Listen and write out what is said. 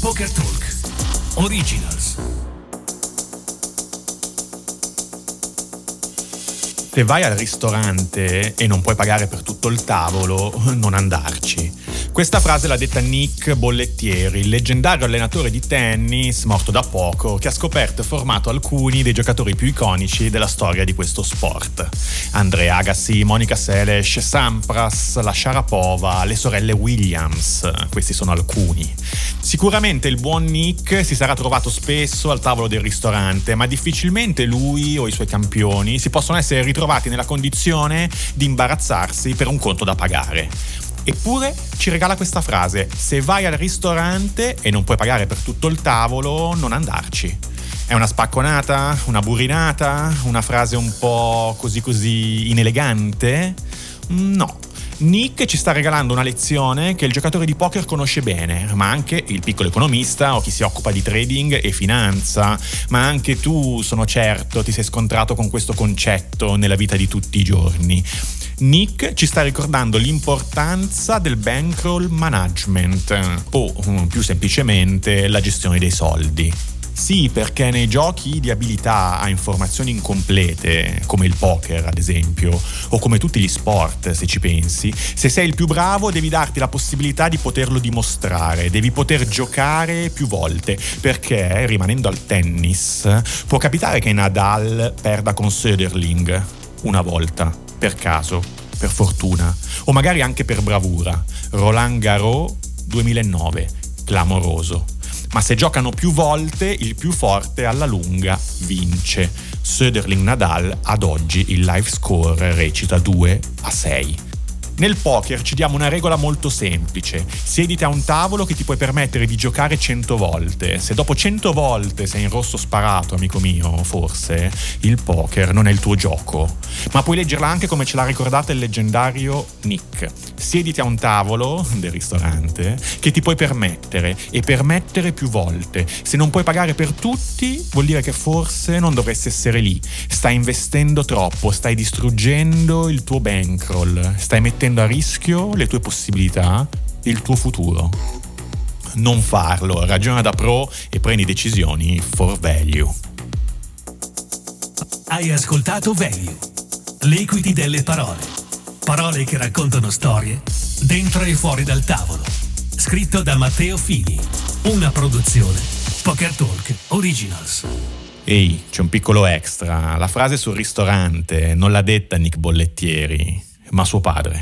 Poker Talk. Originals. Se vai al ristorante e non puoi pagare per tutto il tavolo, non andarci. Questa frase l'ha detta Nick Bollettieri, il leggendario allenatore di tennis morto da poco, che ha scoperto e formato alcuni dei giocatori più iconici della storia di questo sport. Andrea Agassi, Monica Seles, Sampras, la Sharapova, le sorelle Williams, questi sono alcuni. Sicuramente il buon Nick si sarà trovato spesso al tavolo del ristorante, ma difficilmente lui o i suoi campioni si possono essere ritrovati nella condizione di imbarazzarsi per un conto da pagare. Eppure ci regala questa frase, se vai al ristorante e non puoi pagare per tutto il tavolo, non andarci. È una spacconata? Una burinata? Una frase un po' così così inelegante? No. Nick ci sta regalando una lezione che il giocatore di poker conosce bene, ma anche il piccolo economista o chi si occupa di trading e finanza, ma anche tu, sono certo, ti sei scontrato con questo concetto nella vita di tutti i giorni. Nick ci sta ricordando l'importanza del bankroll management o mm, più semplicemente la gestione dei soldi. Sì, perché nei giochi di abilità a informazioni incomplete, come il poker ad esempio, o come tutti gli sport se ci pensi, se sei il più bravo devi darti la possibilità di poterlo dimostrare, devi poter giocare più volte, perché rimanendo al tennis può capitare che Nadal perda con Söderling una volta per caso, per fortuna, o magari anche per bravura. Roland Garros 2009, clamoroso. Ma se giocano più volte, il più forte alla lunga vince. Söderling Nadal ad oggi il live score recita 2 a 6. Nel poker ci diamo una regola molto semplice. Siediti a un tavolo che ti puoi permettere di giocare 100 volte. Se dopo 100 volte sei in rosso sparato, amico mio, forse, il poker non è il tuo gioco. Ma puoi leggerla anche come ce l'ha ricordata il leggendario Nick. Siediti a un tavolo del ristorante che ti puoi permettere e permettere più volte. Se non puoi pagare per tutti, vuol dire che forse non dovresti essere lì. Stai investendo troppo, stai distruggendo il tuo bankroll, stai mettendo mettendo a rischio le tue possibilità, il tuo futuro. Non farlo, ragiona da pro e prendi decisioni for value. Hai ascoltato Value, l'equity delle parole. Parole che raccontano storie dentro e fuori dal tavolo. Scritto da Matteo Fini. Una produzione Poker Talk Originals. Ehi, c'è un piccolo extra. La frase sul ristorante non l'ha detta Nick Bollettieri, ma suo padre.